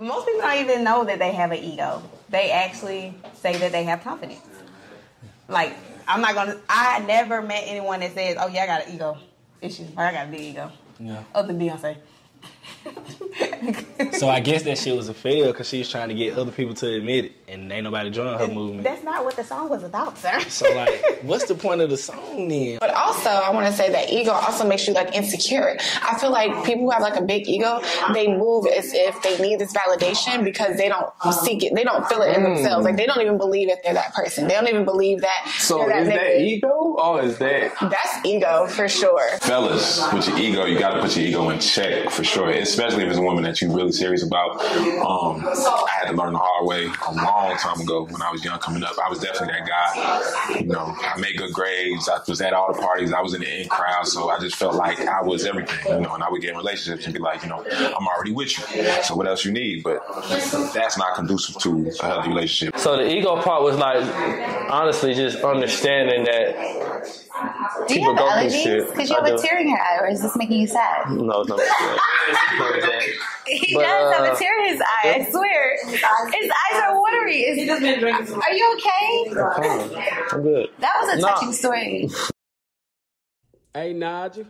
Most people don't even know that they have an ego. They actually say that they have confidence. Like, I'm not gonna. I never met anyone that says, "Oh yeah, I got an ego issue. Or I got a big ego." Yeah. Other than Beyonce. So I guess that shit was a fail because she was trying to get other people to admit it, and ain't nobody joining her movement. That's not what the song was about, sir. So like, what's the point of the song then? But also, I want to say that ego also makes you like insecure. I feel like people who have like a big ego, they move as if they need this validation because they don't seek it, they don't feel it in hmm. themselves. Like they don't even believe that they're that person. They don't even believe that. So they're that is that ego or is that That's ego for sure. fellas, with your ego, you got to put your ego in check for sure. Especially if it's a woman that you're really serious about. Um, I had to learn the hard way a long time ago when I was young, coming up. I was definitely that guy. You know, I made good grades. I was at all the parties. I was in the in crowd, so I just felt like I was everything. You know, and I would get in relationships and be like, you know, I'm already with you. So what else you need? But that's not conducive to a healthy relationship. So the ego part was like, honestly, just understanding that Do you people have allergies? Because you I have a tear in your eye, or is this making you sad? No, it's no. He But, does have uh, a tear in his eye. I swear, his eyes are watery. Is, are you okay? I'm good. That was a Nah. touching story. Hey, Nigel.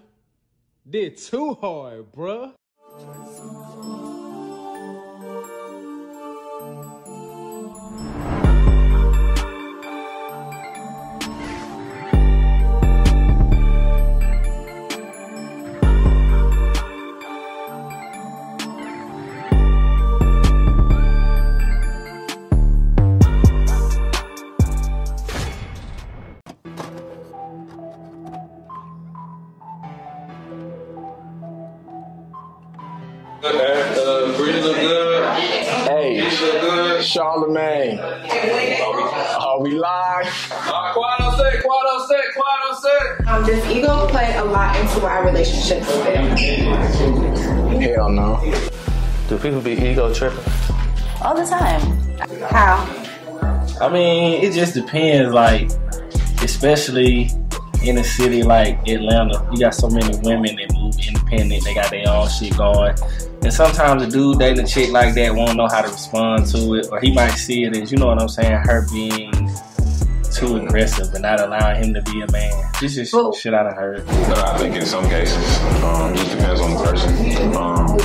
Did too hard, bruh. Into our relationships? Hell no. Do people be ego tripping? All the time. How? I mean, it just depends. Like, especially in a city like Atlanta, you got so many women that move independent. They got their own shit going, and sometimes a dude dating a chick like that won't know how to respond to it, or he might see it as you know what I'm saying, her being too aggressive and not allowing him to be a man. This is Well- shit I done heard. No, I think in some cases, um, it just depends on the person. Um,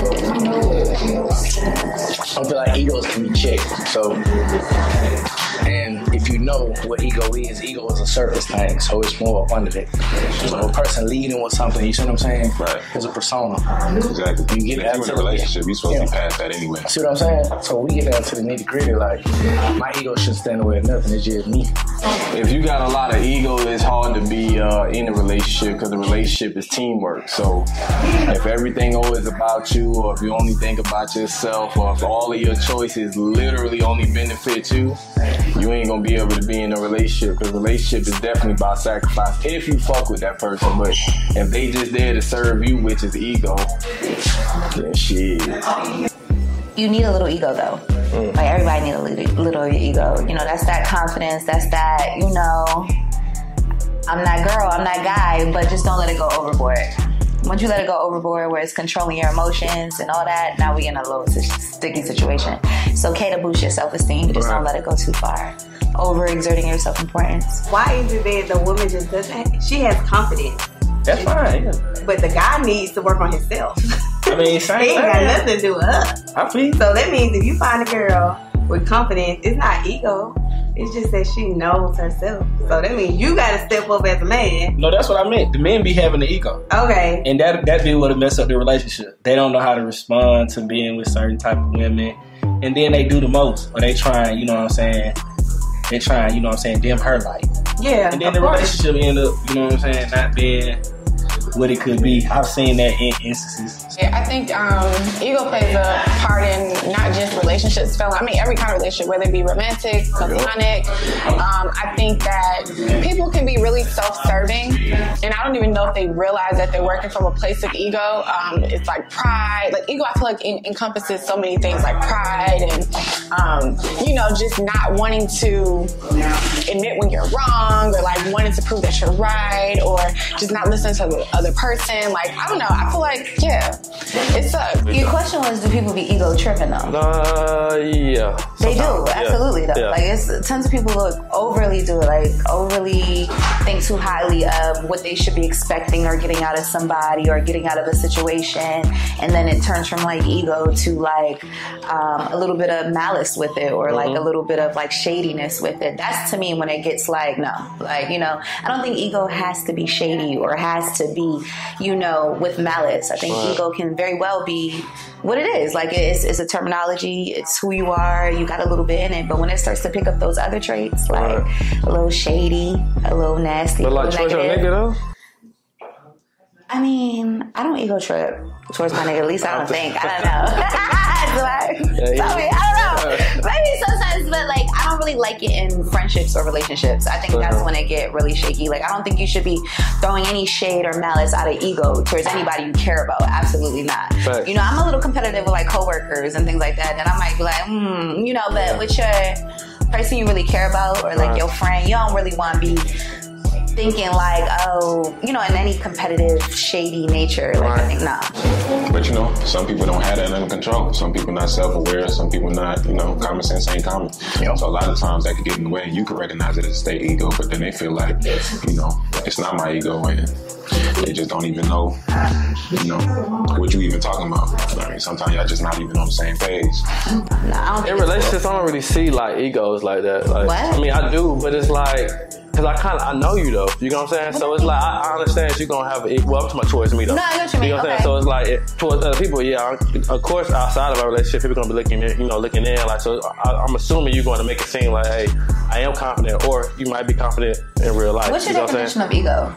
I feel like egos can be checked. So, and if you know what ego is, ego is a surface thing, so it's more it. So a person leading with something, you see what I'm saying? Right. It's a persona. exactly. You get that you're in a the- relationship, you're supposed to be past that anyway. See what I'm saying? So we get down to the nitty gritty. Like my ego shouldn't stand away of nothing. It's just me. If you got a lot of ego, it's hard to be uh, in a relationship because the relationship is teamwork. So if everything always about you, or if you only think about yourself, or if all of your choices literally only benefit you, you ain't gonna be able to be in a relationship. Because relationship is definitely about sacrifice if you fuck with that person. But if they just there to serve you, which is ego, then shit. You need a little ego though. Mm. Like everybody need a little, little ego. You know, that's that confidence. That's that. You know, I'm that girl. I'm that guy. But just don't let it go overboard. Once you let it go overboard, where it's controlling your emotions and all that, now we in a little si- sticky situation. It's okay to boost your self esteem, but just don't let it go too far. Overexerting your self importance. Why is it that the woman just doesn't? She has confidence, That's fine. Yeah. but the guy needs to work on himself. I mean, He same ain't got thing. nothing to do with us. I feel. So that means if you find a girl with confidence, it's not ego. It's just that she knows herself. So that means you got to step up as a man. No, that's what I meant. The men be having the ego. Okay. And that that be what mess up the relationship. They don't know how to respond to being with certain type of women, and then they do the most, or they try, you know what I'm saying? They try, you know what I'm saying, dim her life. Yeah. and then the course. relationship end up, you know what I'm saying, not being what it could be. I've seen that in instances. I think um, ego plays a part in not just relationships feel. I mean, every kind of relationship, whether it be romantic, platonic. Um, I think that people can be really self-serving, and I don't even know if they realize that they're working from a place of ego. Um, it's like pride. Like ego, I feel like en- encompasses so many things, like pride and um, you know, just not wanting to admit when you're wrong, or like wanting to prove that you're right, or just not listening to the other person. Like I don't know. I feel like yeah, Your question was, do people be ego tripping though? Uh, yeah. They do, Sometimes, yeah. absolutely though. Yeah. Like it's tons of people look overly do it, like overly think too highly of what they should be expecting or getting out of somebody or getting out of a situation, and then it turns from like ego to like um, a little bit of malice with it or like a little bit of like shadiness with it. That's to me when it gets like no, like you know, I don't think ego has to be shady or has to be, you know, with malice. I think Right. ego can very well be what it is. Like it's, it's a terminology. It's who you are. You got a little bit in it, but when it starts to pick up those other traits, like a little shady, a little nasty, But a like your nigga though. I mean, I don't ego trip towards my nigga. At least I don't think. I don't know. Do I? Yeah, Tell me. I don't know. Maybe sometimes, but like I don't really like it in friendships or relationships. I think that's Uh-huh. when it get really shaky. Like I don't think you should be throwing any shade or malice out of ego towards anybody you care about. Absolutely not. Facts. You know, I'm a little competitive with like coworkers and things like that. And I might be like, hmm, you know, but with your person you really care about or like Right. your friend, you don't really want to be thinking like, oh, you know, in any competitive, shady nature. Like, I think, nah. But you know, some people don't have that under control. Some people not self-aware. Some people not, you know, common sense ain't common. So a lot of times that could get in the way. You can recognize it as a state ego, but then they feel like, you know, it's not my ego, and they just don't even know, you know, what you even talking about. I mean, sometimes y'all just not even on the same page. Nah, I don't In think relationships, I don't really see like egos like that. Like, What? I mean, I do, but it's like. Cause I kind of I know you though, you know what I'm saying. So it's like I, I understand you're gonna have a, well, up to my choice me though. No, I know what you mean, know what I'm okay. saying. So it's like it, towards other people, yeah. I- Of course, outside of our relationship, people gonna be looking, in, you know, looking in. Like, so I, I'm assuming you're going to make it seem like, hey, I am confident, or you might be confident in real life. What's you your know what I'm definition saying? of ego?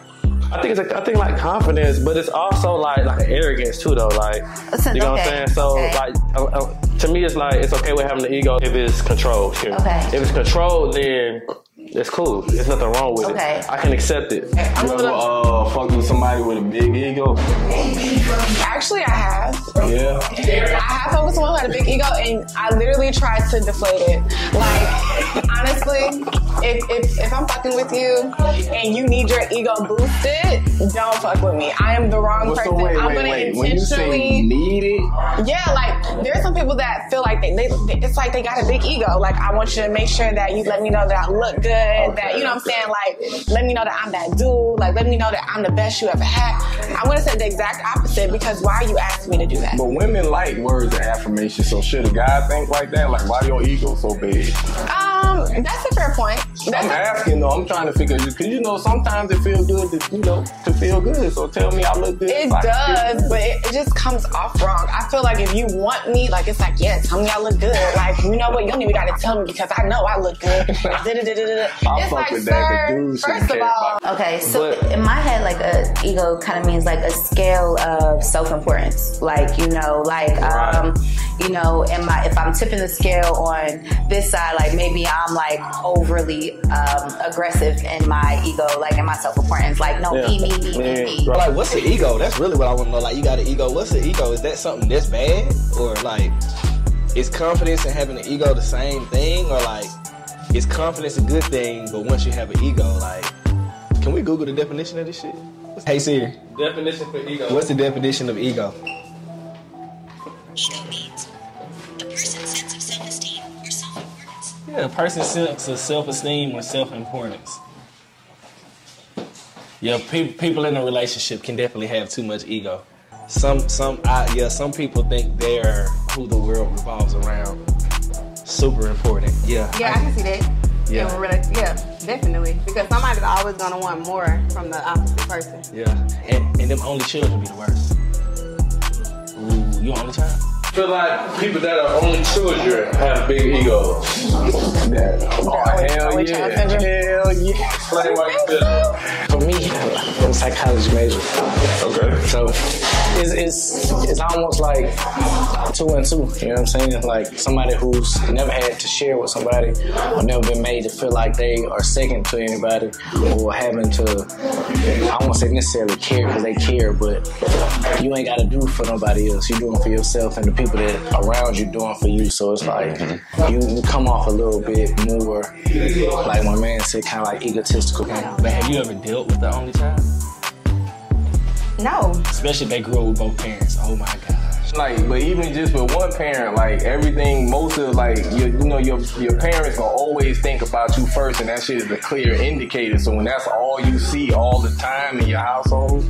I think it's like, I think like confidence, but it's also like like arrogance too though. Like you know what I'm saying. So okay. like to me, it's like it's okay with having the ego if it's controlled. excuse me. Okay. If it's controlled, then it's cool. There's nothing wrong with Okay. it. I can accept it. You ever uh, fucked with somebody with a big ego? Actually, I have. Yeah. I have fucked with someone who had a big ego, and I literally tried to deflate it. Like, honestly, if, if, if I'm fucking with you and you need your ego boosted, don't fuck with me. I am the wrong Well, person. so wait, I'm wait, gonna wait. When you say need it, Yeah, like there's some people that feel like they, they, it's like they got a big ego. Like I want you to make sure that you let me know that I look good. that you know what I'm saying. Like let me know that I'm that dude. Like let me know that I'm the best you ever had. I'm gonna say the exact opposite because why are you asking me to do that? but women like words of affirmation. So should a guy think like that? Like why your ego so big? Um, that's a fair point. That's I'm asking though. I'm trying to figure because you know sometimes it feels good to you know to feel good. So tell me I look good. It so I can feel does, good. but it, it just comes off wrong. I feel like if you want me, like it's like, yeah, tell me I look good. Like you know what, you don't even gotta tell me because I know I look good. I'll it's fuck like, sir, but dudes shouldn't first of all, Okay, so But- in my head, like a ego kind of means like a scale of self importance. Like you know, like um, you know, am I if I'm tipping the scale on this side, like maybe I'm like overly um, aggressive in my ego, like in my self importance. Like no, Yeah. me, me, me, me, Yeah, me. right. Like, what's the ego? That's really what I want to know. Like, you got an ego. What's the ego? Is that something that's bad, or like, is confidence and having an ego the same thing, or like, is confidence a good thing? But once you have an ego, like, can we Google the definition of this shit? Hey Siri, Definition for ego. what's the definition of ego? Yeah, a person's sense of self-esteem or self-importance. Yeah, pe- people in a relationship can definitely have too much ego. Some, some, I, yeah, some people think they're who the world revolves around. Super important. Yeah. Yeah, I can see that. Yeah. Rela- yeah, definitely. Because somebody's always gonna want more from the opposite person. Yeah. And, and them only children be the worst. Ooh, you only child? Feel like people that are only children have big egos. Oh, hell yeah. Hell yeah. Explain why you. For me, I'm a psychology major. Okay. So it's, it's it's almost like two and two. You know what I'm saying? Like somebody who's never had to share with somebody, or never been made to feel like they are second to anybody, or having to I won't say necessarily care because they care, but you ain't got to do for nobody else. You're doing for yourself and the people that around you doing for you. So it's like mm-hmm. you, you come off a little bit more like my man said, kind of like egotistical. But have you ever dealt with the only child? No. Especially if they grew up with both parents. Oh my gosh. Like, but even just with one parent, like everything, most of like your, you know, your your parents gonna always think about you first, and that shit is a clear indicator. So when that's all you see all the time in your household,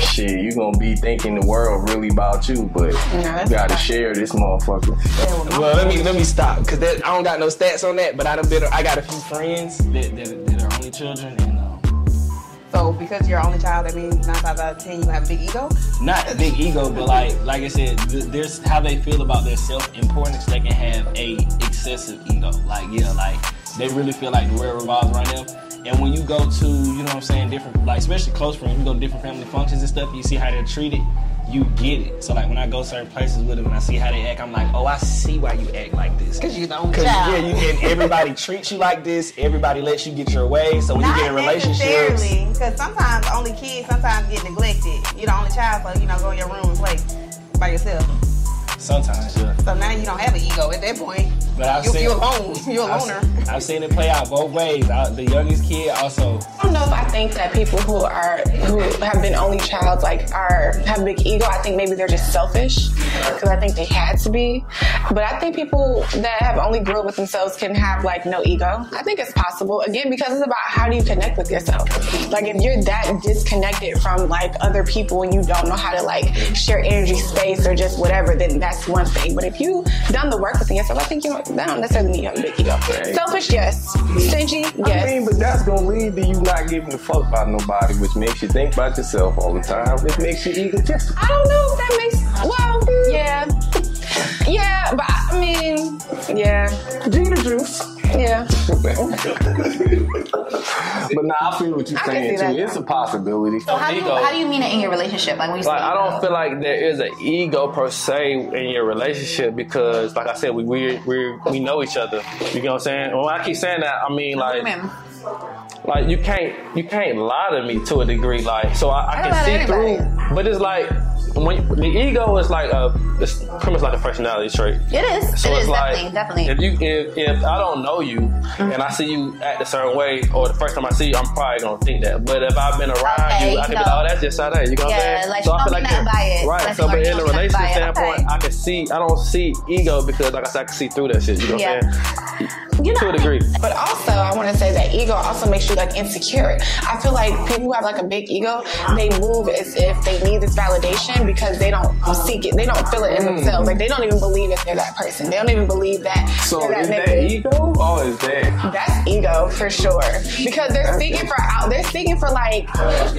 shit, you gonna be thinking the world really about you. But you gotta share this motherfucker. Well, let me let me stop because I don't got no stats on that. But I done been, I got a few friends that, that, that are only children, and So because you're only child, that means nine times out of ten you have a big ego. not a big ego, but like like I said, th- there's how they feel about their self importance. They can have a excessive ego. Like yeah, like they really feel like the world revolves around them. And when you go to, you know what I'm saying, different like especially close friends, you go to different family functions and stuff, you see how they're treated. You get it. So like when I go certain places with them and I see how they act, I'm like, oh, I see why you act like this. Cause you're the only Cause child. yeah, you and everybody treats you like this. Everybody lets you get your way. So when Not you get in relationships, because sometimes only kids sometimes get neglected. You're the only child, so you know go in your room and play by yourself. Sometimes yeah. So now you don't have an ego at that point. But I've you, seen you're alone. You're a I've- loner. I've seen it play out both ways. I, the youngest kid also I don't know if I think that people who are who have been only child like are have big ego. I think maybe they're just selfish because I think they had to be. But I think people that have only grew up with themselves can have like no ego. I think it's possible again because it's about how do you connect with yourself. Like if you're that disconnected from like other people and you don't know how to like share energy space or just whatever, then that's one thing. But if you done the work within yourself, I think you don't, that don't necessarily mean you have a big ego. Selfish, yes. Stingy, yes. I mean, but that's gonna lead to you not giving a fuck about nobody, which makes you think about yourself all the time, which makes you egotistical. I don't know if that makes well, yeah, yeah, but I mean, yeah, Gina juice. Yeah. But nah, I feel what you're I saying too. that. It's a possibility. So how do you how do you mean it in your relationship? Like when you Like I don't feel like there is an ego per se in your relationship because, like I said, we we we, we know each other. You know what I'm saying? When I keep saying that, I mean like like you can't you can't lie to me to a degree. Like so I, I I can see anybody. through, but it's like when the ego is like a it's pretty much like a personality trait. It is. So it it's is like definitely, definitely. if you if, if I don't know you and I see you act a certain way, or the first time I see you, I'm probably gonna think that. But if I've been around Okay, you, I can be you like, know. oh, that's just how that. You know what I'm Yeah, saying? like, so I don't feel like nothing by right. Let's So, but in a don't be nothing by relationship standpoint, Okay. I can see. I don't see ego because, like I said, I can see through that shit. You know what I'm Yeah. saying? you know, To a degree. But also, I want to say that ego also makes you like insecure. I feel like people who have like a big ego, they move as if they need this validation because they don't seek it. They don't feel it in mm. themselves. Like they don't even believe that they're that person. They don't even believe that. So they're is that ego or is that? That's ego for sure. Because they're seeking for out they're seeking for like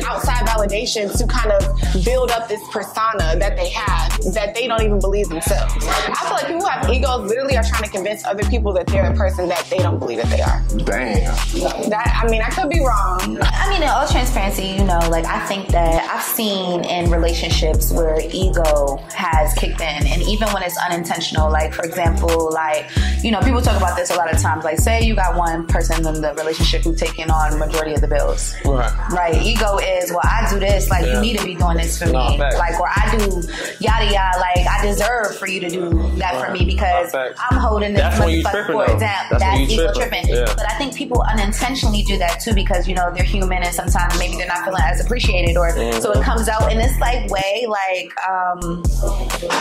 outside validation to kind of build up this persona that they have that they don't even believe themselves. I feel like people who have egos literally are trying to convince other people that they're the person that they don't believe that they are. Damn. That I mean I could be wrong. I mean, in all transparency, you know, like I think that I've seen in relationships where ego has kicked in, and even when it's unintentional. Like, for example, like you know, people talk about this a lot of times. Like, say you got one person in the relationship who's taking on majority of the bills. Right. Right. Ego is, well, I do this. Like, Yeah. you need to be doing this for No, me. facts. Like, or I do yada yada. Like, I deserve for you to do that for me because No. I'm holding this That's when you tripping, for though. exam- That's ego tripping. tripping. Yeah. But I think people unintentionally do that too because you know they're human and sometimes maybe they're not feeling as appreciated or mm-hmm. so it comes out in this like way like um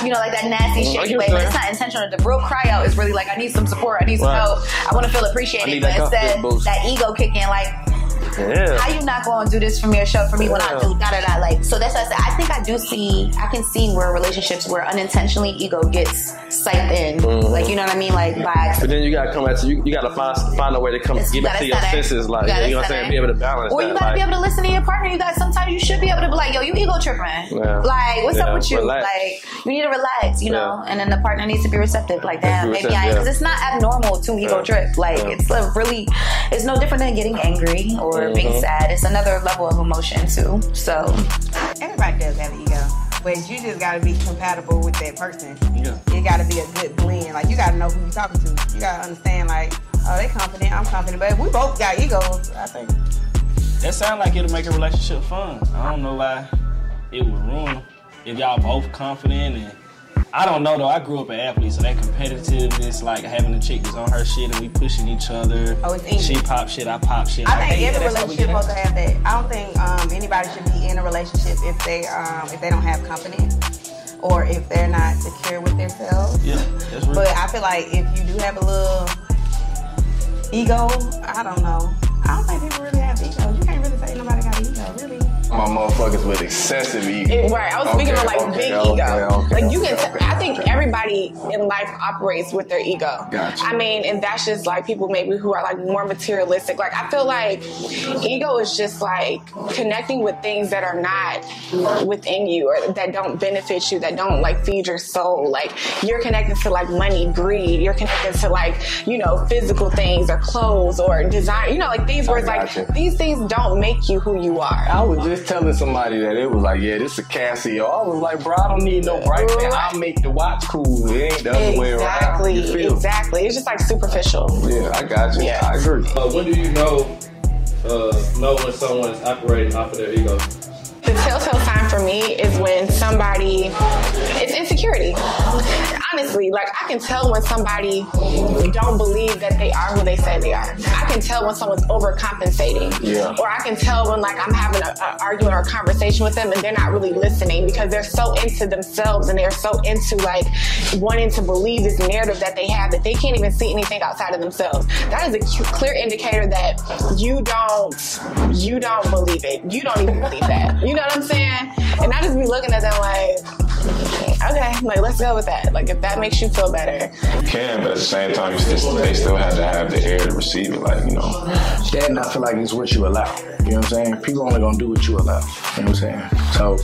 you know like that nasty Mm, I shitty way but it's not intentional. The real cry out is really like I need some support, I need some Right. help, I want to feel appreciated. But instead that ego kicking, like Yeah. How you not going to do this for me or show for me when I do da da da? Like, so that's what I said. I think I do see, I can see where relationships where unintentionally ego gets psyched in. Mhm. Like, you know what I mean? Like, by But then you gotta come at you. You gotta find find a way to come It's- get back to your senses. Like You gotta you know what I'm saying, be able to balance. Or you that. gotta like, be able to listen to your partner. You got sometimes you should be able to be like, yo, you ego tripping. Yeah. Like, what's Yeah, up with you? relax. Like, you need to relax, you know. And then the partner needs to be receptive. Like, damn, Be maybe I yeah. because it's not abnormal to ego Yeah. trip. Like, Yeah. it's a really, it's no different than getting angry or being Mhm. sad. It's another level of emotion too. So, Everybody does have an ego, but you just gotta be compatible with that person. Yeah. It gotta be a good blend. Like you gotta know who you're talking to. You gotta understand like, oh, they confident, I'm confident, but we both got egos. I think. That sound like it'll make a relationship fun. I don't know why it would ruin them if y'all both confident and. I don't know though. I grew up an athlete, so that competitiveness, like having a chick that's on her shit and we pushing each other. Oh, it's easy. She pop shit, I pop shit. I Like, think hey, every relationship supposed to have that. I don't think um, anybody should be in a relationship if they um, if they don't have confidence or if they're not secure with themselves. Yeah, that's real. But I feel like if you do have a little ego, I don't know. I don't think people really My motherfuckers with excessive ego. It- right. I was speaking Okay, of like okay, big okay, ego. like you can. I think everybody in life operates with their ego. Gotcha. I mean, and that's just like people maybe who are like more materialistic. Like I feel like ego is just like connecting with things that are not within you or that don't benefit you, that don't like feed your soul. Like you're connected to like money, greed. You're connected to like you know physical things or clothes or design. You know, like these words. Like these things don't make you who you are. I was just telling somebody that it was like, yeah, this is a Casio. I was like, bro, I don't need no bright man. I'll make the watch cool. It ain't the other way around. Exactly, exactly. It's just like superficial. Yeah, I got you. Yeah. I agree. Uh, when do you know uh, know when someone is operating off of their ego? The telltale sign for me is when somebody, it's insecurity. Honestly, like I can tell when somebody don't believe that they are who they say they are. I can tell when someone's overcompensating. Yeah. Or I can tell when like I'm having an argument or a conversation with them and they're not really listening because they're so into themselves and they're so into like wanting to believe this narrative that they have that they can't even see anything outside of themselves. That is a clear indicator that you don't you don't believe it. You don't even believe that. You know what I'm saying? And I just be looking at them like, okay, like let's go with that. Like if that makes you feel better. You can, but at the same time, you still, they still have to have the air to receive it. Like, you know, That I feel like it's what you allow. You know what I'm saying? People only gonna do what you allow. You know what I'm saying? So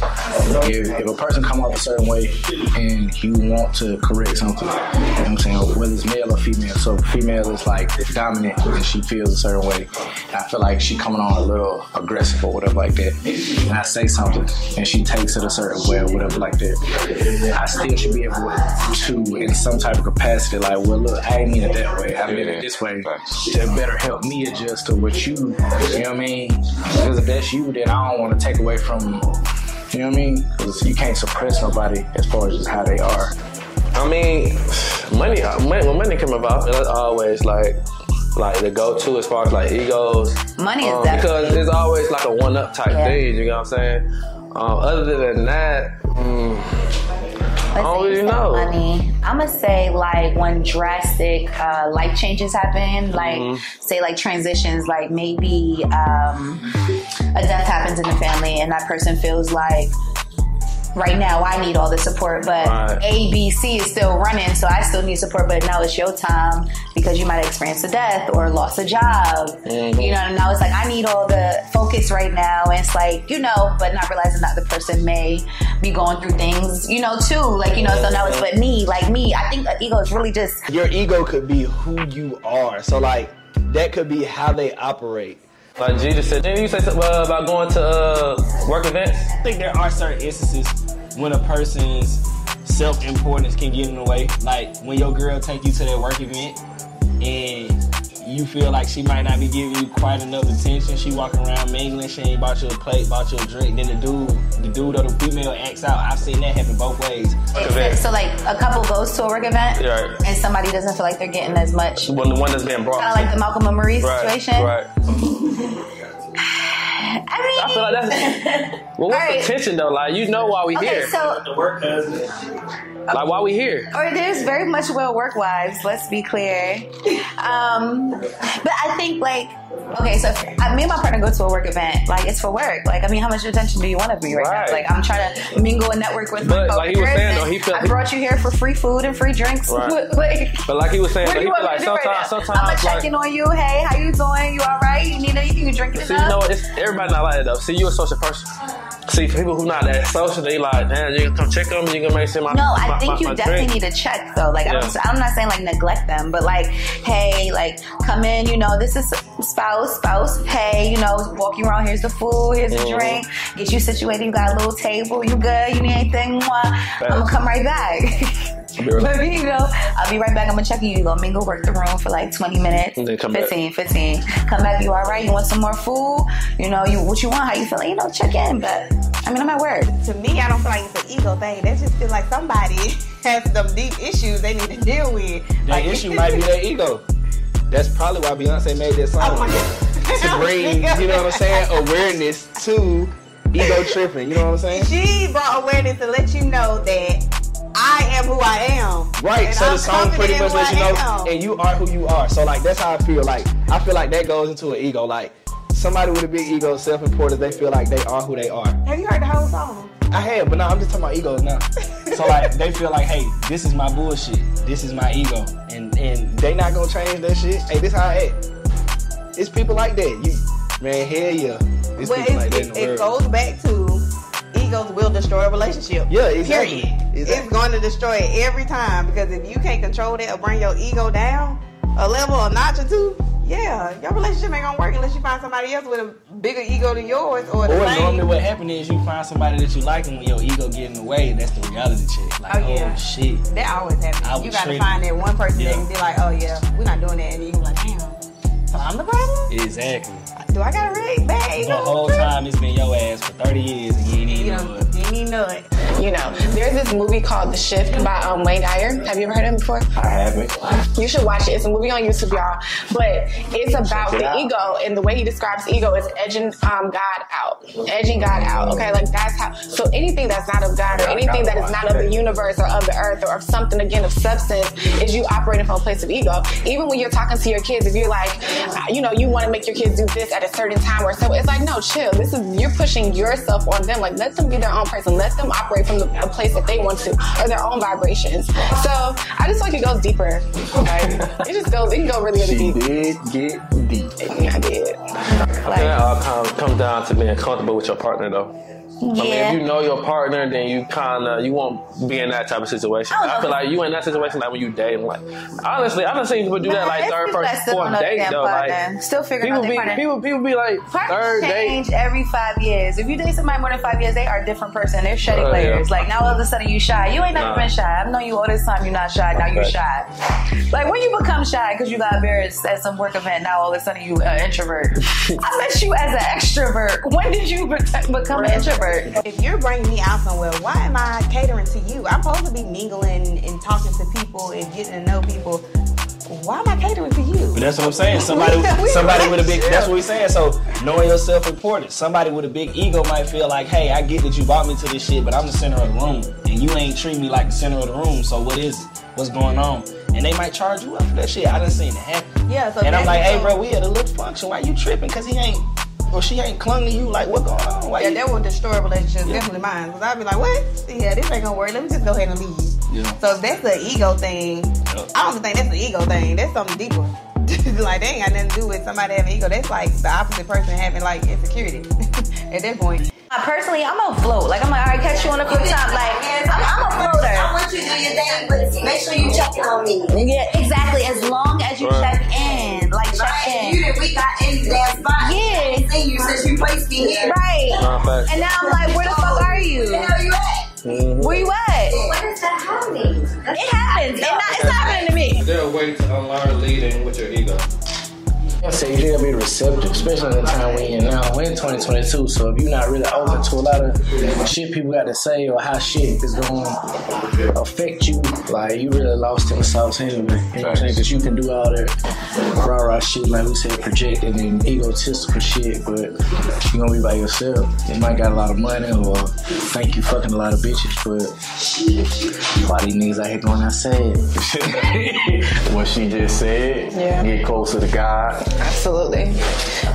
if, if a person come off a certain way and you want to correct something, you know what I'm saying? Whether it's male or female. So female is like dominant and she feels a certain way. I feel like she coming on a little aggressive or whatever like that. And I say something and she takes it a certain way or whatever like that. I still should be able to, in some type of capacity, like, well, look, I ain't mean it that way. I mean it this way to better help me adjust to what you, you know what I mean? Because if that's you, then I don't want to take away from, you know what I mean? Because you can't suppress nobody as far as just how they are. I mean, money. money when money come about, that's always like like the go to as far as like egos. Money is um, definitely- because it's always like a one up type Yeah. thing. You know what I'm saying? Um, other than that, mm, Don't really know. Money. I'm gonna say like when drastic uh, life changes happen, like Mhm. say like transitions, like maybe um, a death happens in the family and that person feels like right now I need all the support, but Right. A, B, C is still running, so I still need support. But now it's your time because you might experience a death or lost a job. Mhm. You know, and now it's like I need all the focus right now. And it's like you know, but not realizing that the person may be going through things, you know, too. Like you know, so now it's but me, like me. I think the ego is really just Your ego could be who you are. So like that could be how they operate. Like just said, didn't you say something uh, about going to uh, work events? I think there are certain instances when a person's self importance can get in the way. Like when your girl take you to that work event and you feel like she might not be giving you quite enough attention. She walking around mingling, she ain't bought you a plate, bought you a drink. Then the dude, the dude or the female acts out. I've seen that happen both ways. so like a couple goes to a work event Right. and somebody doesn't feel like they're getting as much. Well, the one that's being brought. Kind of like the Malcolm and Marie right, situation. Right. I mean, I feel like that's. Well, what's Alright. the tension though? Like you know why we Okay, here. so The work husband. Like, why we here? or there's very much well work wives. Let's be clear. Um, but I think like okay, so I, me and my partner go to a work event. Like it's for work. Like I mean, how much attention do you want of me right, Right. now? Like I'm trying to mingle and network with But my like he was saying, though, he feel- I brought you here for free food and free drinks. Right. like, But like he was saying, do he feel like do right sometimes. I'm sometimes like. check in on you. Hey, how you doing? You all right? You need anything? You drinking See, enough? you know? It's, everybody not like that though. See, you a social person. See, for people who not that social, they like, man, you can come check on me. You can make sure my No, my, I think my, you my definitely drink. need to check though. Like Yeah. I'm, I'm not saying like neglect them, but like, hey, like come in. You know, this is spouse, spouse. Hey, you know, walking around. Here's the food. Here's the Mhm. drink. Get you situated. You got a little table. You good? You need anything? I'm gonna come right back. Be right- but you know, I'll be right back. I'm gonna check you. You gonna mingle, work the room for like 20 minutes, And then come back. 15, 15. Come back. You all right? You want some more food? You know, you what you want? How you feeling? You know, check in. But I mean, I'm at work. To me, I don't feel like it's an ego thing. That just feel like somebody has some deep issues they need to deal with. That issue might be their ego. That's probably why Beyonce made that song. Oh to bring, you know what I'm saying, awareness to ego tripping. You know what I'm saying? She brought awareness to let you know that I am who I am. Right. So I'm the song pretty much lets you know, am. and you are who you are. So like that's how I feel. Like I feel like that goes into an ego. Like somebody with a big ego, self-important, they feel like they are who they are. Have you heard the whole song? I have, but now I'm just talking about egos now. so like they feel like, hey, this is my bullshit. This is my ego, and and they not gonna change that shit. Hey, this how I act. It's people like that. You man, hell yeah. It's Well, people like that it, it, goes back to egos will destroy a relationship. Yeah, exactly. Period. It's going to destroy it every time because if you can't control that or bring your ego down a level, a notch or two, yeah, your relationship ain't gonna work unless you find somebody else with a bigger ego than yours or the Or same. normally what happens is you find somebody that you like, and when your ego get in the way, that's the reality check. Like, Oh, oh, yeah. shit. That always I happens. You gotta treat- find that one person Yeah. that can be like, oh yeah, we're not doing that, and you be like, damn, so I'm the problem. Exactly. Do I got a really bad The whole time it's been your ass for 30 years, and you ain't even You know know, it. didn't even know it. You know, there's this movie called The Shift by um, Wayne Dyer. Have you ever heard of him before? I haven't. You should watch it. It's a movie on YouTube, y'all. But it's about it the out. ego, and the way he describes ego is edging um, God out, edging God out. Okay, like that's how. So anything that's not of God or anything that is not of the universe or of the earth or of something again of substance is you operating from a place of ego. Even when you're talking to your kids, if you're like, uh, you know, you want to make your kids do this at a certain time or so, it's like, no, chill. This is you're pushing yourself on them. Like let them be their own person. Let them operate from the, the place that they want to or their own vibrations. So I just feel like it goes deeper. Like it just goes. It can go really, really She deep. did get deep. Yeah, I did. I think that all come, comes down to being comfortable with your partner, though. I mean, if you know your partner, then you kind of you won't be in that type of situation. Oh, I I, feel like you in that situation like when you dating. Like honestly, I done seen people do that like third, first, fourth date though. Like Still figuring people out their be partner. people people be like Partners third date. change every five years. If you date somebody more than five years, they are a different person. They're shedding Oh, yeah. layers. Like now all of a sudden you shy. You ain't never Nah. been shy. I've known you all this time. You're not shy. Now you're shy. Like when you become shy because you got embarrassed at some work event. Now all of a sudden you an introvert. I met you as an extrovert. When did you be- become an introvert? If you're bringing me out somewhere, why am I catering to you? I'm supposed to be mingling and talking to people and getting to know people. Why am I catering to you? But that's what I'm saying. Somebody, somebody with a big. That's what we're saying. So knowing your self-importance. Somebody with a big ego might feel like, hey, I get that you brought me to this shit, but I'm the center of the room, and you ain't treat me like the center of the room. So what is it? What's going on? And they might charge you up for that shit. I done seen it happen. Yeah, so and I'm like, hey, bro, we at a little function. Why you tripping? Cause he ain't, or she ain't clung to you. Like, what going on? Why Yeah, you? that would destroy relationships, definitely mine. Because I'd be like, what? Yeah, this ain't gonna work. Let me just go ahead and leave. Yeah. So if that's the ego thing, I don't think that's the ego thing. That's something deeper. like, they ain't got nothing to do with somebody having ego. That's like the opposite person having like insecurity at that point. Uh, Personally, I'm on float. Like I'm like, all right, catch you on a flip top. Like I'm, I'm a floater. I want you to do your thing, but make sure you check in on me. Yeah, exactly. As long as you Right. check in, like check Right? You in. didn't we got any damn spot. Yeah. Ain't seen you since you placed me here. Right. And now I'm like, where the fuck are you? Where the hell you at? Where you at? When is that happening? It happens. It not, it's not happening to me. Is there a way to unlearn leading with your ego? I say you gotta be receptive, especially in the time we in now. We're in 2022, so if you're not really open to a lot of shit people got to say or how shit is going to affect you, like you really lost in the sauce anyway. You know what I'm saying? Because you can do all that rah rah shit, like we said, projecting and egotistical shit, but you're gonna be by yourself. You might got a lot of money or think you fucking a lot of bitches, but why these niggas out here going outside? what she just said. Yeah. Get closer to God. Absolutely.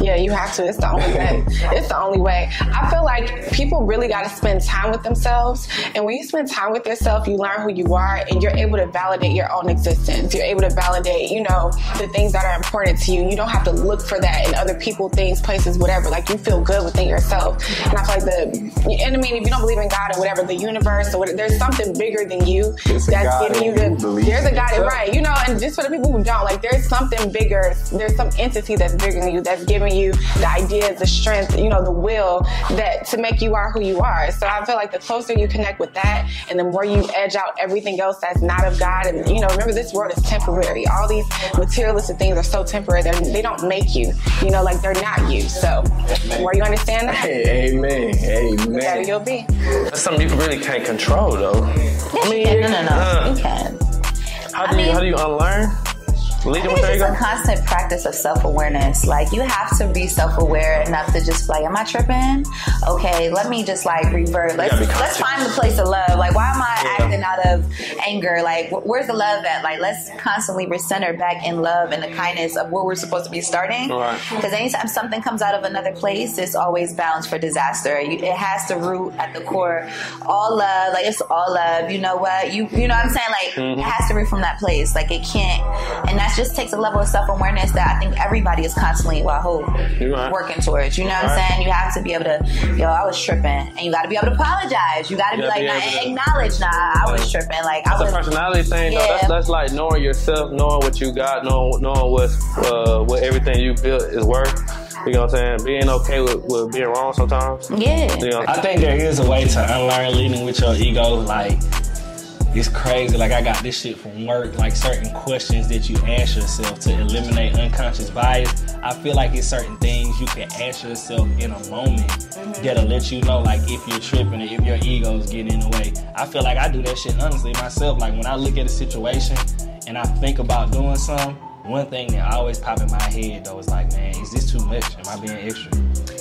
Yeah, you have to. It's the only way. It's the only way. I feel like people really got to spend time with themselves. And when you spend time with yourself, you learn who you are and you're able to validate your own existence. You're able to validate, you know, the things that are important to you. You don't have to look for that in other people, things, places, whatever. Like you feel good within yourself. And I feel like the, and I mean, if you don't believe in God or whatever, the universe or whatever, there's something bigger than you It's that's giving you the, there's a God, right? You know, and just for the people who don't, like there's something bigger, there's some entity that's bigger than you that's giving you the ideas, the strength, you know, the will that to make you are who you are. So I feel like the closer you connect with that and the more you edge out everything else that's not of God and you know, remember this world is temporary. All these materialistic things are so temporary that they don't make you. You know, like they're not you. So where you understand that, Hey, amen. Amen. you'll be. That's something you really can't control, though. I mean. No, no, no. uh, you can. How I do you how do you unlearn? Lead I think it's a constant practice of self awareness. Like you have to be self aware enough to just like, am I tripping? Okay, let me just like revert. Let's let's find the place of love. Like, why am I Yeah. acting out of anger? Like, wh- where's the love at? Like, let's constantly recenter back in love and the kindness of where we're supposed to be starting. Right. Because anytime something comes out of another place, it's always bound for disaster. You, it has to root at the core all love. Like it's all love. You know what? You you know what I'm saying? Like Mm-hmm. it has to root from that place. Like it can't, and that just takes a level of self awareness that I think everybody is constantly well, who You're right. working towards. You know what I'm Right. saying? You have to be able to, yo, I was tripping, and you got to be able to apologize. You got to be like, be nah, to- acknowledge, nah, I was tripping. Like I That's a was. personality thing, though. That's, that's like knowing yourself, knowing what you got, knowing knowing what's uh, what everything you built is worth. You know what I'm saying? Being okay with, with being wrong sometimes. Yeah. You know, I think there is a way to unlearn leading with your ego. Like, it's crazy. Like, I got this shit from work. Like, certain questions that you ask yourself to eliminate unconscious bias. I feel like it's certain things you can ask yourself in a moment mm-hmm. that'll let you know, like, if you're tripping or if your ego is getting in the way. I feel like I do that shit honestly myself. Like, when I look at a situation and I think about doing something, one thing that always pop in my head though is like, man, is this too much? Am I being extra?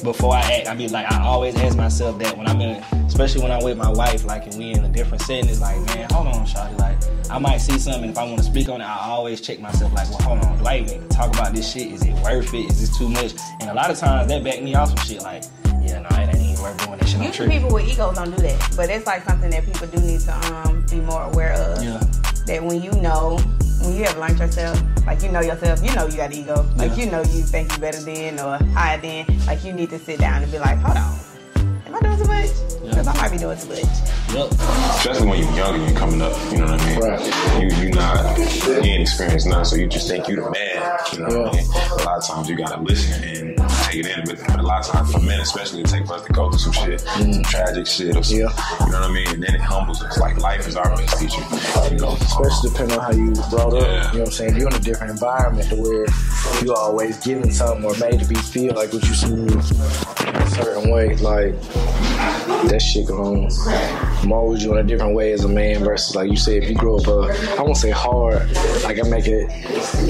Before I act, I be like, I always ask myself that when I'm in, especially when I'm with my wife, like, and we in a different setting, it's like, man, hold on, Shawty, like, I might see something, if I want to speak on it, I always check myself, like, well, hold on, do I even talk about this shit? Is it worth it? Is this too much? And a lot of times that back me off some shit, like, yeah, no, it ain't even worth doing that shit. Usually people with egos don't do that, but it's like something that people do need to um, be more aware of. Yeah. That when you know, when you have learned yourself, like you know yourself, you know you got ego. Like Yeah. you know you think you better than or higher than. Like you need to sit down and be like, hold on, am I doing too much? Because I might be doing too much. Yep. Especially when you're young and you're coming up, you know what I mean? Right. You you not you ain't experienced none, so you just think you the man. You know what I mean? A lot of times you gotta listen and it in, but, a lot of times for men, especially, it takes us to go through some shit, some tragic shit, or some, Yeah. you know what I mean? And then it humbles us. Like life is our best teacher. You know, especially depending on how you brought up. Yeah. You know what I'm saying? You're in a different environment to where you always given something or made to be feel like what you see in a certain way, like that shit gonna mold you in a different way as a man versus like you said, if you grow up a I won't say hard, like I make it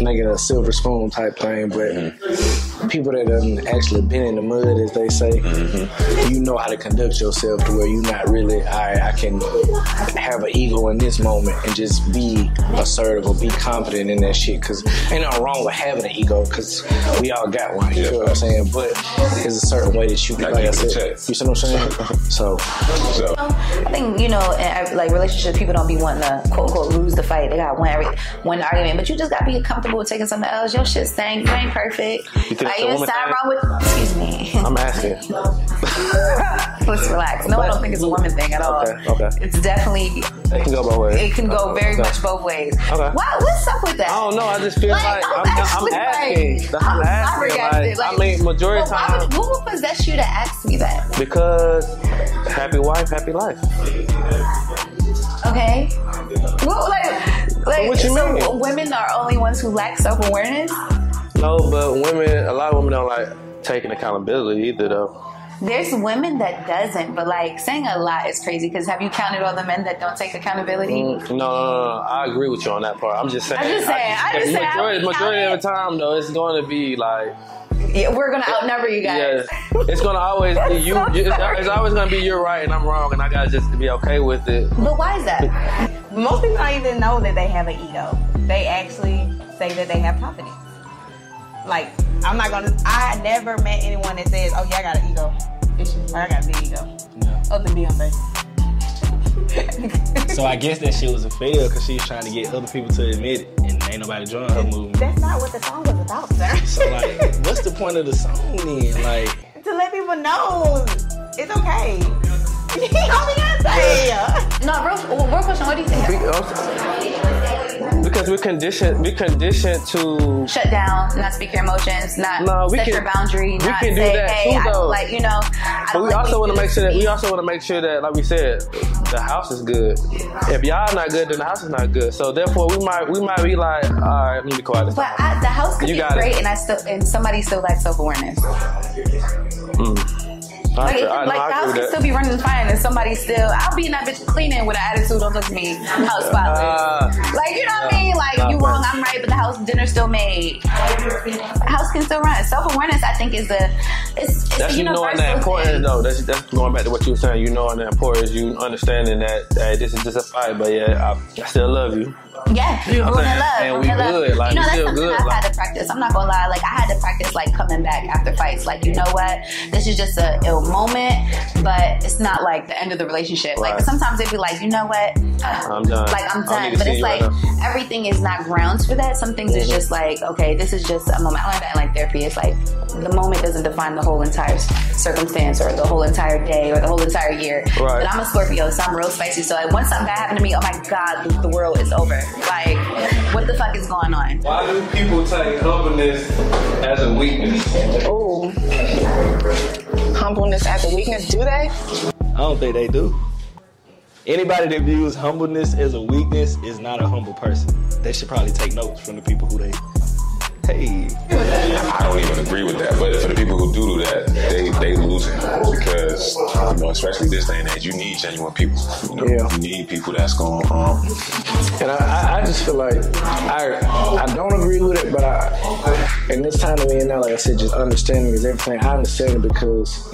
make it a silver spoon type thing, but mm-hmm. People that done actually been in the mud as they say, you know how to conduct yourself to where you're not really I I can have an ego in this moment and just be assertive or be confident in that shit. Cause ain't nothing wrong with having an ego, cause we all got one. You Yeah. feel what I'm saying? But there's a certain way that you can, like I keep it said, check. you see what I'm saying? So so, I think you know, in like relationships, people don't be wanting to quote unquote lose the fight. They got one every one argument, but you just gotta be comfortable with taking something else. Your shit stank. You ain't perfect. think Like even woman something wrong with. Excuse me. I'm asking. Let's relax. No, I don't think it's a woman thing at all. Okay, okay. It's definitely It can go both ways. it can go very Okay. much both ways. Okay. What what's up with that? I don't know. I just feel like, Like, I'm, I'm I'm, asking. like- I'm I'm asking. flabbergasted, Like, I mean, majority of why time would, what would possess you to ask me that? because happy wife, happy life. Okay. Well, like, like what you so mean? women are only ones who lack self awareness. No, but women, a lot of women don't like taking accountability either, though. There's women that doesn't, but like saying a lot is crazy because have you counted all the men that don't take accountability? Mm, No, no, no, no. I agree with you on that part. I'm just saying. I'm just saying, I just saying, I majority, would majority count of the time, though, it's going to be like. Yeah, we're gonna outnumber you guys. Yeah, it's gonna always be you. so it's, it's always gonna be you're right and I'm wrong, and I gotta just be okay with it. But why is that? Most people don't even know that they have an ego. They actually say that they have confidence. Like, I'm not gonna. I never met anyone that says, "Oh yeah, I got an ego issue. Or I got a big ego." No. Other than Beyonce. So I guess that shit was a fail because she was trying to get other people to admit it, and ain't nobody joining her movement. That's not what the song was about, sir. So like, what's the point of the song then? Like, to let people know it's okay. I'm Beyonce. No, real, real question. What do you think? Because we're conditioned, we're conditioned to. Shut down, not speak your emotions, not No, we set can- your boundary, we not can do say, that hey, too, though. like, you know, But we like also want to make sure that we also want to make sure that, like we said, the house is good. If y'all not good, then the house is not good. So therefore, we might we might be like, all right, let me be quiet. But I, the house could You be got it. great, and I still and somebody still lacks self awareness. Mm. Like, it- like the house can still be running fine, and somebody still. I'll be in that bitch cleaning with an attitude. Don't look at me. House spotless. Ah. like you know what I mean? Like you wrong, I'm right, but the house dinner still made. House can still run. Self awareness, I think, is a it's, it's That's a you knowing that the importance, thing. though. That's that's going back to what you were saying. You knowing the importance, you understanding that hey, this is just a fight, but yeah, I, I still love you. Yeah, we're I'm in love. And we're we in love. good, like, you know, that's something good, I've like- had to practice. I'm not gonna lie. Like, I had to practice like coming back after fights. Like, you know what? This is just a ill moment, but it's not like the end of the relationship. Like, Right. sometimes it'd be like, you know what? I'm done. Like, I'm done. But it's like right everything is not grounds for that. Some things is Mhm. just like, okay, this is just a moment. I learned that in like therapy. It's like the moment doesn't define the whole entire circumstance or the whole entire day or the whole entire year. Right. But I'm a Scorpio, so I'm real spicy. So like, once something bad happened to me, oh my god, the world is over. Like, what the fuck is going on? Why do people take humbleness as a weakness? Ooh. Humbleness as a weakness, do they? I don't think they do. Anybody that views humbleness as a weakness is not a humble person. They should probably take notes from the people who they. Hey, I don't even agree with that. But for the people who do do that, they they losing because you know, especially this day and age, you need genuine people. You know, Yeah. you need people that's going um, And I, I, just feel like I I don't agree with it, but I in this time of me now, like I said, just understanding is everything. I understand it because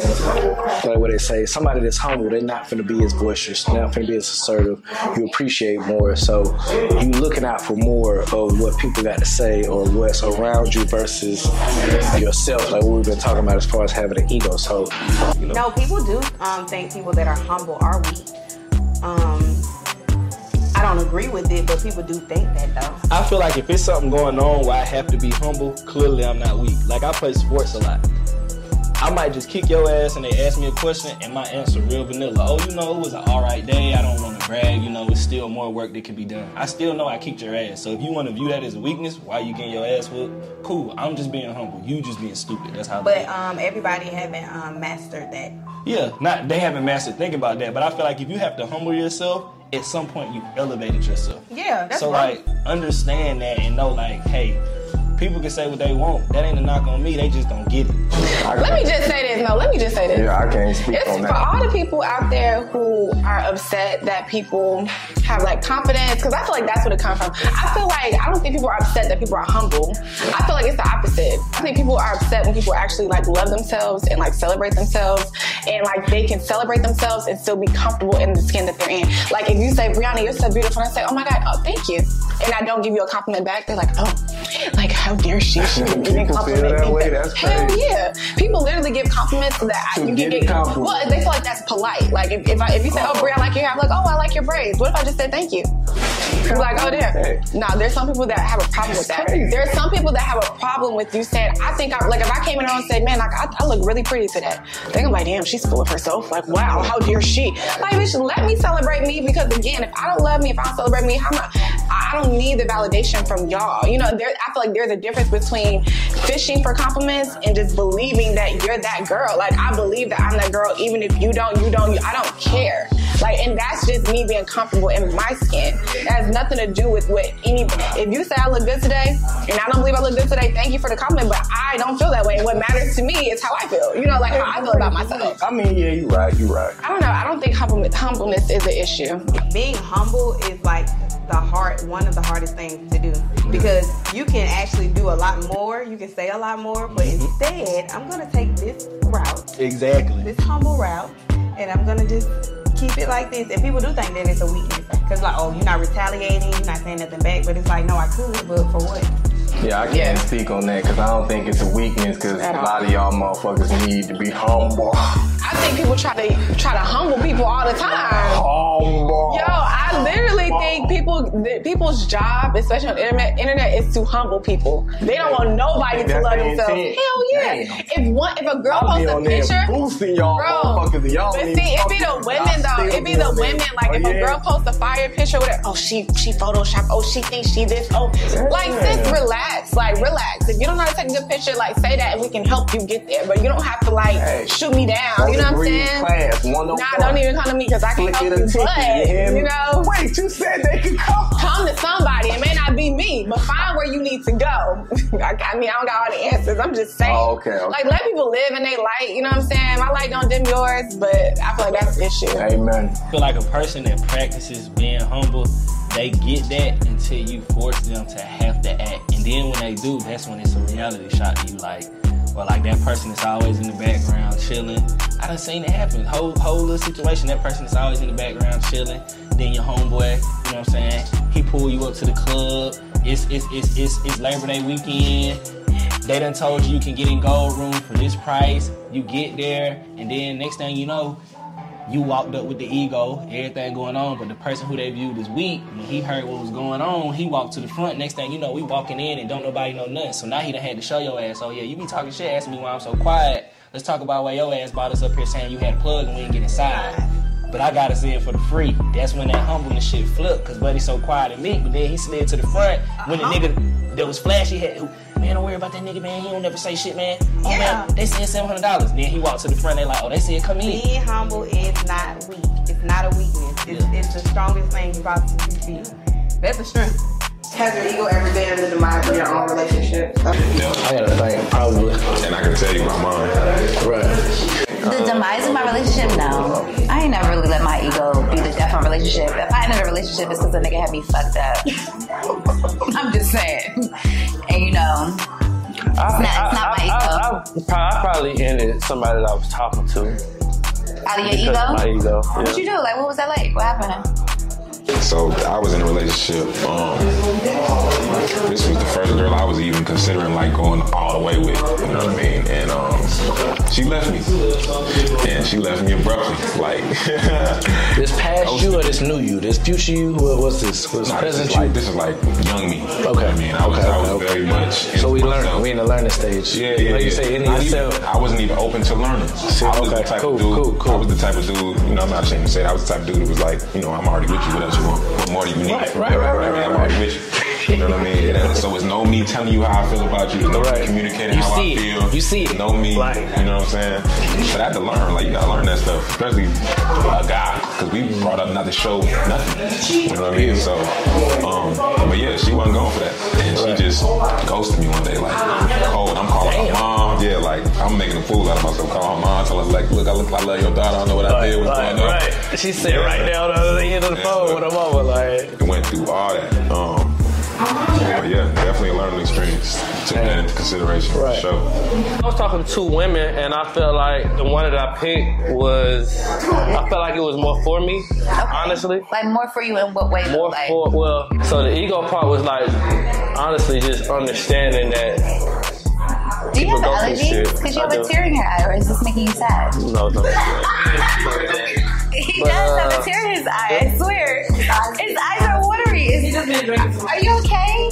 like what they say, somebody that's humble, they're not gonna be as boisterous, they're not gonna be as assertive. You appreciate more, so you looking out for more of what people got to say or what's around you versus yourself, like what we've been talking about as far as having an ego. So you know, No, people do um, think people that are humble are weak. Um, I don't agree with it, but people do think that though. I feel like if it's something going on where I have to be humble, clearly I'm not weak. Like I play sports a lot. I might just kick your ass and they ask me a question and my answer real vanilla. Oh, you know, it was an alright day. I don't want to brag. You know, it's still more work that can be done. I still know I kicked your ass. So if you want to view that as a weakness, why you getting your ass whooped? Cool. I'm just being humble. You just being stupid. That's how. But um, everybody haven't um, mastered that. Yeah, not they haven't mastered. Think about that. But I feel like if you have to humble yourself, at some point you elevated yourself. Yeah, that's right. so right. like understand that and know like, hey, people can say what they want. That ain't a knock on me. They just don't get it. Let me just say this. No, let me just say this. Yeah, I can't speak It's on for all the people out there who are upset that people have like confidence, because I feel like that's where it comes from. I feel like I don't think people are upset that people are humble. I feel like it's the opposite. I think people are upset when people actually like love themselves and like celebrate themselves, and like they can celebrate themselves and still be comfortable in the skin that they're in. Like if you say, Brianna, you're so beautiful, and I say, oh my god, oh thank you, and I don't give you a compliment back, they're like, oh, like how dare she? She didn't me a People feel compliment. that way, that's Hell crazy. yeah. People literally give compliments that To you can get compliment. Well, they feel like that's polite. Like if, if I if you say, "Oh, Brie, I like your hair," I'm like, "Oh, I like your braids." What if I just said thank you? You're like, "Oh, there." Nah, there's some people that have a problem with that. There's some people that have a problem with you saying, "I think I like." If I came in here and said, "Man, like I, I look really pretty today," they gonna be like, "Damn, she's full of herself." Like, wow, how dare she? Like, bitch, let me celebrate me because again, if I don't love me, if I don't celebrate me, how am I? I don't need the validation from y'all. You know, there, I feel like there's a difference between fishing for compliments and just believing that you're that girl. Like I believe that I'm that girl, even if you don't, you don't. I don't care. Like, and that's just me being comfortable in my skin. It has nothing to do with what any. If you say I look good today, and I don't believe I look good today, thank you for the compliment, but I don't feel that way. What matters to me is how I feel. You know, like how I feel about myself. I mean, yeah, you're right. You're right. I don't know. I don't think humbleness, humbleness is an issue. being humble is like the hard one of the hardest things to do because you can actually do a lot more you can say a lot more but mm-hmm. instead i'm gonna take this route Exactly. this humble route and i'm gonna just keep it like this. And people do think that it's a weakness. Because like oh you're not retaliating you're not saying nothing back. But it's like no i could but for what Yeah, I can't speak on that because I don't think it's a weakness because a lot of y'all motherfuckers need to be humble. I think people try to try to humble people all the time. Humble. Yo, I literally think people, people's job, especially on internet, internet, is to humble people. They don't want nobody to love the themselves. intent. Hell yeah! Damn. If one, if a girl I'll posts a picture, boosting y'all bro. motherfuckers y'all But see, it be the women though. It be the women. Like Oh, if yeah. a girl posts a fire picture with it, oh she she Photoshop. Oh she thinks she this. Oh, like sis, relax. Like relax. If you don't know how to take a good picture, like say that and we can help you get there. But you don't have to like Hey. shoot me down. You know what I'm saying? Class, one oh Nah, don't even come to me because I can Click help it you. ticket, But me? you know, Wait, you said they could come. come to somebody. It may not be me, but find where you need to go. I, I mean, I don't got all the answers. I'm just saying. Oh, okay, okay. Like, let people live in they light. You know what I'm saying? My light don't dim yours, but I feel like that's the issue. Amen. I feel like a person that practices being humble, they get that until you force them to have to act. And then when they do, that's when it's a reality shock to you. Like, well, like that person is always in the background chilling. I done seen it happen. Whole whole little situation. That person is always in the background chilling. Then your homeboy, you know what I'm saying? He pull you up to the club. It's it's it's it's, it's Labor Day weekend. They done told you you can get in Gold Room for this price. You get there, and then next thing you know, you walked up with the ego, everything going on, but the person who they viewed as weak, when he heard what was going on, he walked to the front. Next thing you know, we walking in and don't nobody know nothing. So now he done had to show your ass, oh yeah, you be talking shit, asking me why I'm so quiet. Let's talk about why your ass brought us up here saying you had a plug and we didn't get inside. But I got us in for the free. That's when that humbleness shit flipped, cause Buddy so quiet and meek, but then he slid to the front when the uh-huh. nigga that was flashy had, man, don't worry about that nigga, man. He don't never say shit, man. Oh Yeah. man, they said seven hundred dollars. Then he walked to the front. They like, oh, they said come in. being humble is not weak it's not a weakness it's, it's the strongest thing you possibly can be that's a strength Has your ego ever been the demise of your own relationship? I gotta think, probably. And I can tell you my mind. Right. The demise of my relationship, no. I ain't never really let my ego be the death of a relationship. If I ended a relationship, it's because the nigga had me fucked up. I'm just saying. And you know, it's not, it's not my ego. I, I, I probably ended somebody that I was talking to. Out of your because of my ego? ego. What you do? Like, what was that like? What happened? So I was in a relationship. Um, this was the first girl I was even considering like going all the way with. You know what I mean? And um, she left me, and she left me abruptly. Like This past you or this new you? This future you? What, was this? What's Nah, this present is you? like this is like young me. Okay. I mean, I was Okay, I was okay, very much. So we learning. We in the learning stage. Yeah, yeah. Like you yeah. say, in Not even- I wasn't even open to learning. I was okay, the type cool, of dude. cool, cool. I was the type of dude. You know, I'm not ashamed to say that. I was the type of dude that was like, you know, I'm already with you. What else you want? What more do you need? Right, right, right, right, I mean, I'm already with you. You know what I mean? And so it's no me telling you how I feel about you. It's no Right. me communicating You how see I it. feel. You see it. No me. Right. You know what I'm saying? But I had to learn. Like you gotta learn that stuff, especially a guy, because we brought up not to show nothing. You know what I mean? So, um, but yeah, she wasn't going for that, and she just ghosted me one day. Like, cold. I'm calling her mom. Yeah, like I'm making a fool out of myself. Calling her mom, telling her like, look, I look, I love your daughter. I don't know what I did. What's Right, going on? right. She said right down on the other end of the Yeah, phone with her mama, like, It went through all that. Um, but yeah, definitely a learning experience. Took that into consideration Right. for sure. I was talking to two women, and I felt like the one that I picked was, I felt like it was more for me, honestly. Like, more for you in what way? More like, for, well, so the ego part was like, honestly, just understanding that do you have go through allergies? Because you I have a tear in your eye, or is this making you sad? No, no. He But, does have uh, a tear in his eye. I swear. His eyes are watery. Is- Are you okay?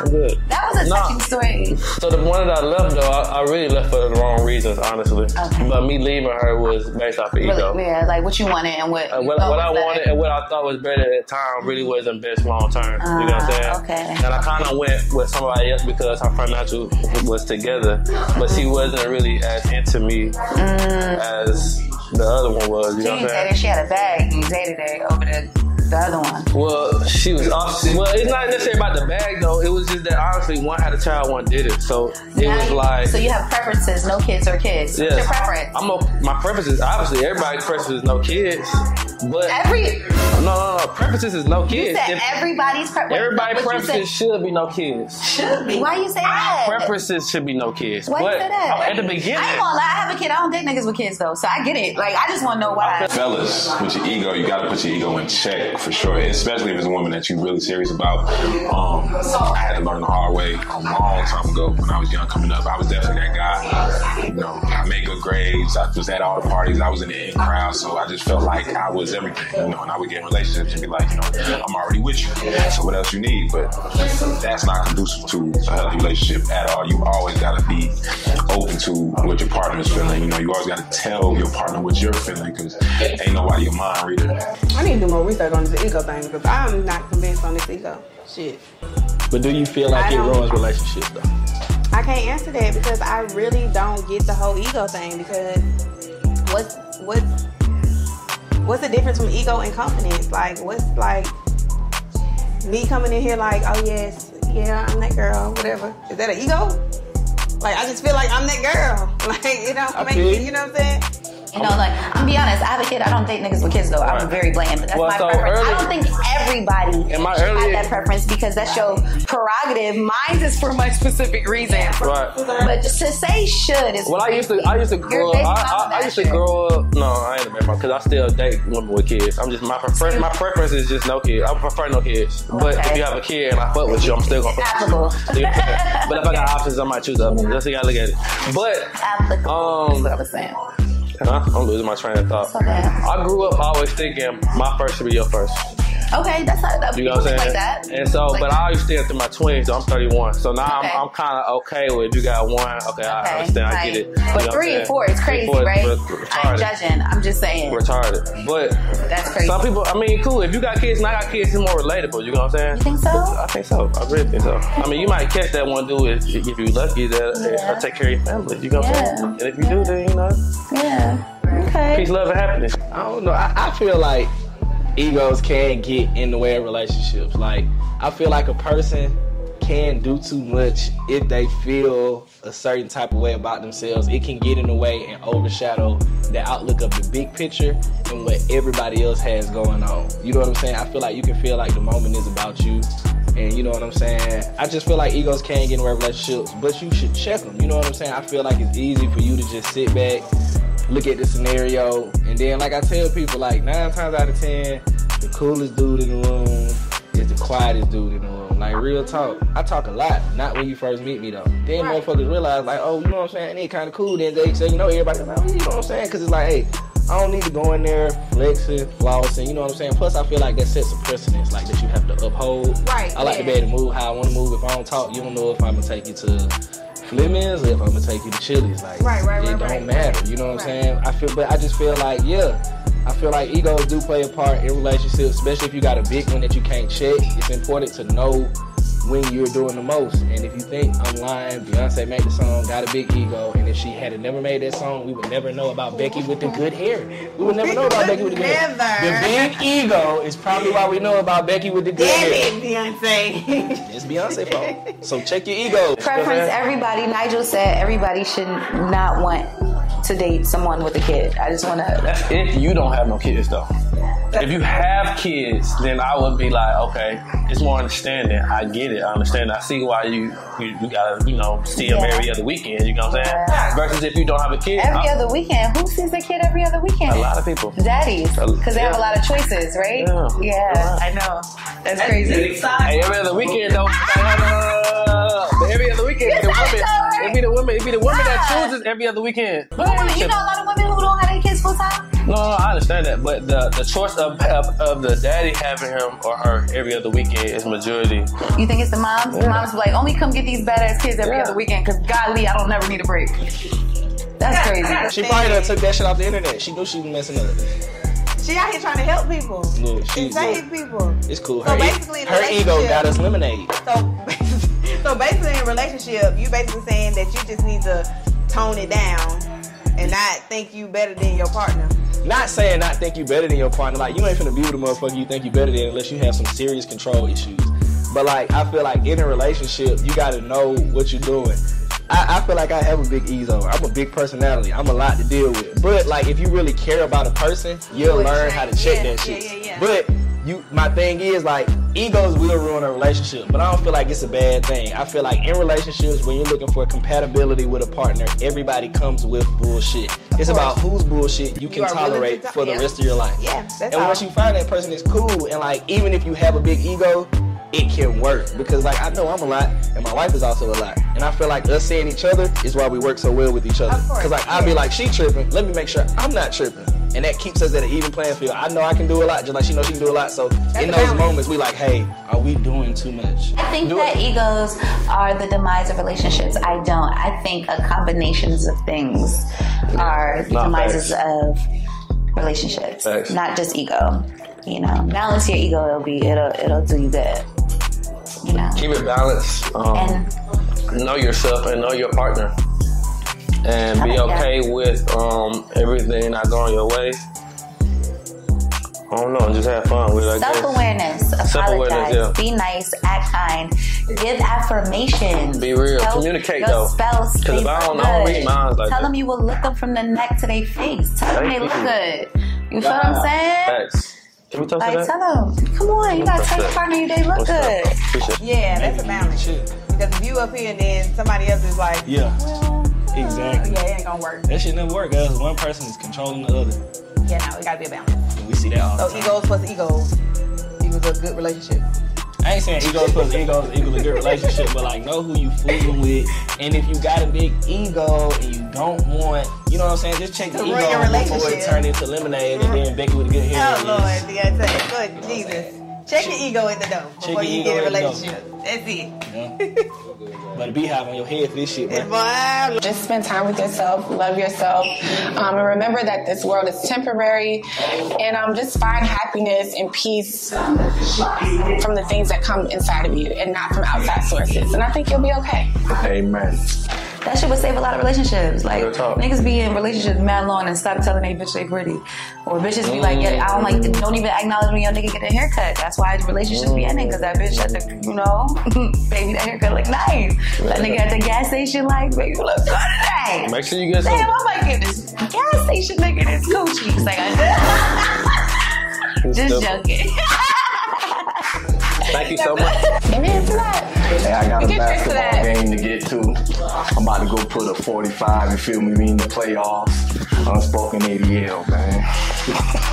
I'm good. That was a Nah. touching story. So the one that I left though, I, I really left for the wrong reasons, honestly. Okay. But me leaving her was based off of ego. Really, yeah, like what you wanted and what. Uh, what, what I was better. wanted and what I thought was better at the time really wasn't best long term. you know what I'm saying? Ah, okay. And I kind of went with somebody else because our financial was together, but she wasn't really as into me Mm. as the other one was. You She know what I'm saying? she had a bag. You dated her over the, the other one. Well, she was off. Well, it's not necessarily about the bag though. It was just that honestly, one had a child, one didn't. So it Now was you- like. So you have preferences, no kids or kids. What's your preference? I'm a, my preference is obviously everybody's preference is no kids, but Every no, no, no. Preferences is no you kids. said If- everybody's preference. everybody's What you preferences should be no kids. should be. Why you say that? Preferences should be no kids. Why but you say that? at the beginning, I ain't gonna lie. I have a kid. I don't date niggas with kids though, so I get it. Like I just want to know why. Fellas, with your ego, you gotta put your ego in check for sure. Especially if it's a woman that you're really serious about. Um, I had to learn the hard way a long time ago when I was young coming up. I was definitely that guy. You know, I made good grades. I was at all the parties. I was in the in crowd, so I just felt like I was everything. You know, and I would get in relationships and be like, you know, I'm already with you. So what else you need? But that's not conducive to a healthy relationship at all. You always gotta be open to what your partner is feeling. You know, you always gotta tell your partner what you're feeling because ain't nobody your mind reader. I need to do more research on this ego thing because I'm not convinced on this ego shit. But do you feel like I it ruins relationships though? I can't answer that because I really don't get the whole ego thing because what's what's what's the difference from ego and confidence? Like what's like me coming in here like, oh yes, yeah, I'm that girl, whatever. Is that an ego? Like I just feel like I'm that girl. Like it don't I make feel you know what I'm saying? You know, like I'm be honest. I have a kid. I don't date niggas with kids though. I'm very bland, but that's Well, my so preference. I don't think everybody In my should have that preference because that's your prerogative. Mine is for my specific reason. right. But just to say should is Well, I used to, I used to grow up. I, I, I used to grow up. No, I ain't a man because I still date women with kids. I'm just my prefer, my preference is just no kids. I prefer no kids. But if you have a kid and I fuck with you, I'm still gonna fuck applicable. with you. but if I got options, I might choose the other. That's how you gotta look at it. But applicable. Um, is what I was saying. Huh? I'm losing my train of thought. Okay. I grew up always thinking my first should be your first. Okay, that's not that. You know what I'm saying? Like that. And so, Like- but I always stay through my 20s, so I'm 31. So now Okay. I'm, I'm kind of okay with you got one. Okay, I Okay, understand. I get it. You know But three and four is crazy, four right? re- I ain't retarded. judging. I'm just saying. Retarded. But That's crazy. some people, I mean, cool. If you got kids and I got kids, it's more relatable. You know what I'm saying? You think so? I think so. I really think so. I mean, you might catch that one dude if, if you're lucky that Yeah. uh, take care of your family. You know what I'm Yeah. saying? And if you do, then you know, Yeah. Okay. peace, love, and happiness. I don't know. I, I feel like egos can get in the way of relationships. Like I feel like a person can do too much if they feel a certain type of way about themselves. It can get in the way and overshadow the outlook of the big picture and what everybody else has going on. You know what I'm saying? I feel like you can feel like the moment is about you. And you know what I'm saying? I just feel like egos can get in the way of relationships, but you should check them. You know what I'm saying? I feel like it's easy for you to just sit back, look at the scenario, and then like I tell people, like nine times out of ten, the coolest dude in the room is the quietest dude in the room. Like real talk. I talk a lot, not when you first meet me though. Then Right. motherfuckers realize like, oh, you know what I'm saying? They kind of cool. Then they say, you know, everybody's like, oh, you know what I'm saying? Because it's like, hey. I don't need to go in there flexing, flossing, you know what I'm saying? Plus, I feel like that sets a precedence, like that you have to uphold. Right, I like to be able to move how I want to move. If I don't talk, you don't know if I'm gonna take you to Fleming's or if I'm gonna take you to Chili's. Like, Right, right, it right, don't matter. You know what I'm saying? I feel, but I just feel like, yeah, I feel like egos do play a part in relationships, especially if you got a big one that you can't check. It's important to know when you're doing the most. And if you think I'm lying, Beyonce made the song, got a big ego, and if she had never made that song, we would never know about Becky with the good hair. We would never know about Becky with the good hair. The big ego is probably why we know about Becky with the good Damn hair. it, Beyonce. It's Beyonce fault. So check your ego. Preference. Everybody. Nigel said everybody should not want to date someone with a kid. I just want to. That's if you don't have no kids, though. If you have kids, then I would be like, okay, it's more understanding. I get it. I understand. I see why you you, you gotta you know see them Yeah. every other weekend. You know what I'm saying? Yeah. Versus if you don't have a kid, Every I- other weekend. Who sees their kid every other weekend? a lot of people. Daddies, because they have a lot of choices, right? Yeah. Yeah, I know. That's crazy. Hey, every other weekend though. Every other weekend, it be the Yes, woman. know, right? It be the woman. It be the woman that Yeah. chooses every other weekend. But you know a lot of women who don't have their kids full time. No, no, I understand that, but the the choice of, of of the daddy having him or her every other weekend is majority. You think it's the moms? The moms be like, only come get these badass kids every Yeah. other weekend because golly, I don't never need a break. That's crazy. She probably done took that shit off the internet. She knew she was messing up. she out here trying to help people Look, she and save people. It's cool. So Her, e- basically, in her ego got us lemonade. So, so basically, in a relationship, you basically saying that you just need to tone it down and not think you better than your partner. Not saying not think you better than your partner. Like you ain't finna be with a motherfucker you think you better than unless you have some serious control issues. But like I feel like in a relationship, you gotta know what you're doing. I, I feel like I have a big ego. I'm a big personality. I'm a lot to deal with. But like if you really care about a person, you'll learn how to check yeah, that shit. yeah, yeah, yeah. But you my thing is like egos will ruin a relationship, but I don't feel like it's a bad thing. I feel like in relationships when you're looking for compatibility with a partner, everybody comes with bullshit. It's about whose bullshit you can You tolerate to for the yeah. rest of your life. Yeah, that's And all. once you find that person is cool and like even if you have a big ego, it can work because like I know I'm a lot and my wife is also a lot. And I feel like us seeing each other is why we work so well with each other. Cause like I'll be like she tripping, let me make sure I'm not tripping. And that keeps us at an even playing field. I know I can do a lot, just like she knows she can do a lot. So in those balance. moments, we like, hey, are we doing too much? I think Do that it. egos are the demise of relationships. I don't. I think a combinations of things are the Not demises facts. of relationships, Facts. not just ego. You know, balance your ego. It'll be. It'll. It'll do you good. You know. Keep it balanced. Um, And know yourself and know your partner, and be I like that. okay with um, everything not going your way. I don't know, just have fun with it. Self awareness. Self-awareness, Apologize. yeah. Be nice. Act kind. Give affirmation. Be real. Communicate, though. Spouse 'Cause they if I don't- I don't read minds like Tell that. them you will look them from the neck to their face. Tell them Thank they look good. You feel what I'm saying? Facts. Can we toast to Like, that? tell them, come on, you gotta tell your What's partner you they look What's good. up? Appreciate it. Yeah, that's a balance. Because if you up here and then somebody else is like, Yeah, well, uh, exactly. yeah, it ain't gonna work. That shit never work, guys. One person is controlling the other. Yeah, no, it gotta be a balance. And we see that all the So egos plus egos equals a good relationship. I ain't saying egos plus egos equal a good relationship, but like know who you fooling with. And if you got a big ego and you don't want, you know what I'm saying, just check the ego before it turn into lemonade and then Becky with a good hair. Oh Lord, Deontay, Lord Jesus. Check your ego at the door before your you get in a at the door. relationship. That's it. Yeah. but be BeyHive on your head for this shit, man. Boy, Just spend time with yourself, love yourself, um, and remember that this world is temporary. And um, just find happiness and peace from the things that come inside of you and not from outside sources. And I think you'll be okay. Amen. That shit would save a lot of relationships. Like niggas be in relationships mad long and stop telling they bitch they pretty, or bitches be like, yeah, I don't like, mm. don't even acknowledge when your nigga get a haircut. That's why relationships be ending because that bitch at the, you know, baby that haircut look nice. That nigga at the gas station like, baby you look good today. Make sure you get some. Damn, I might get this gas station nigga this coochie. It's like, I just joking. Thank you so much. Amen to that. Hey, I got a get tricked to basketball game to get to. I'm about to go put a 45, you feel me, we in the playoffs. Unspoken ATL, man.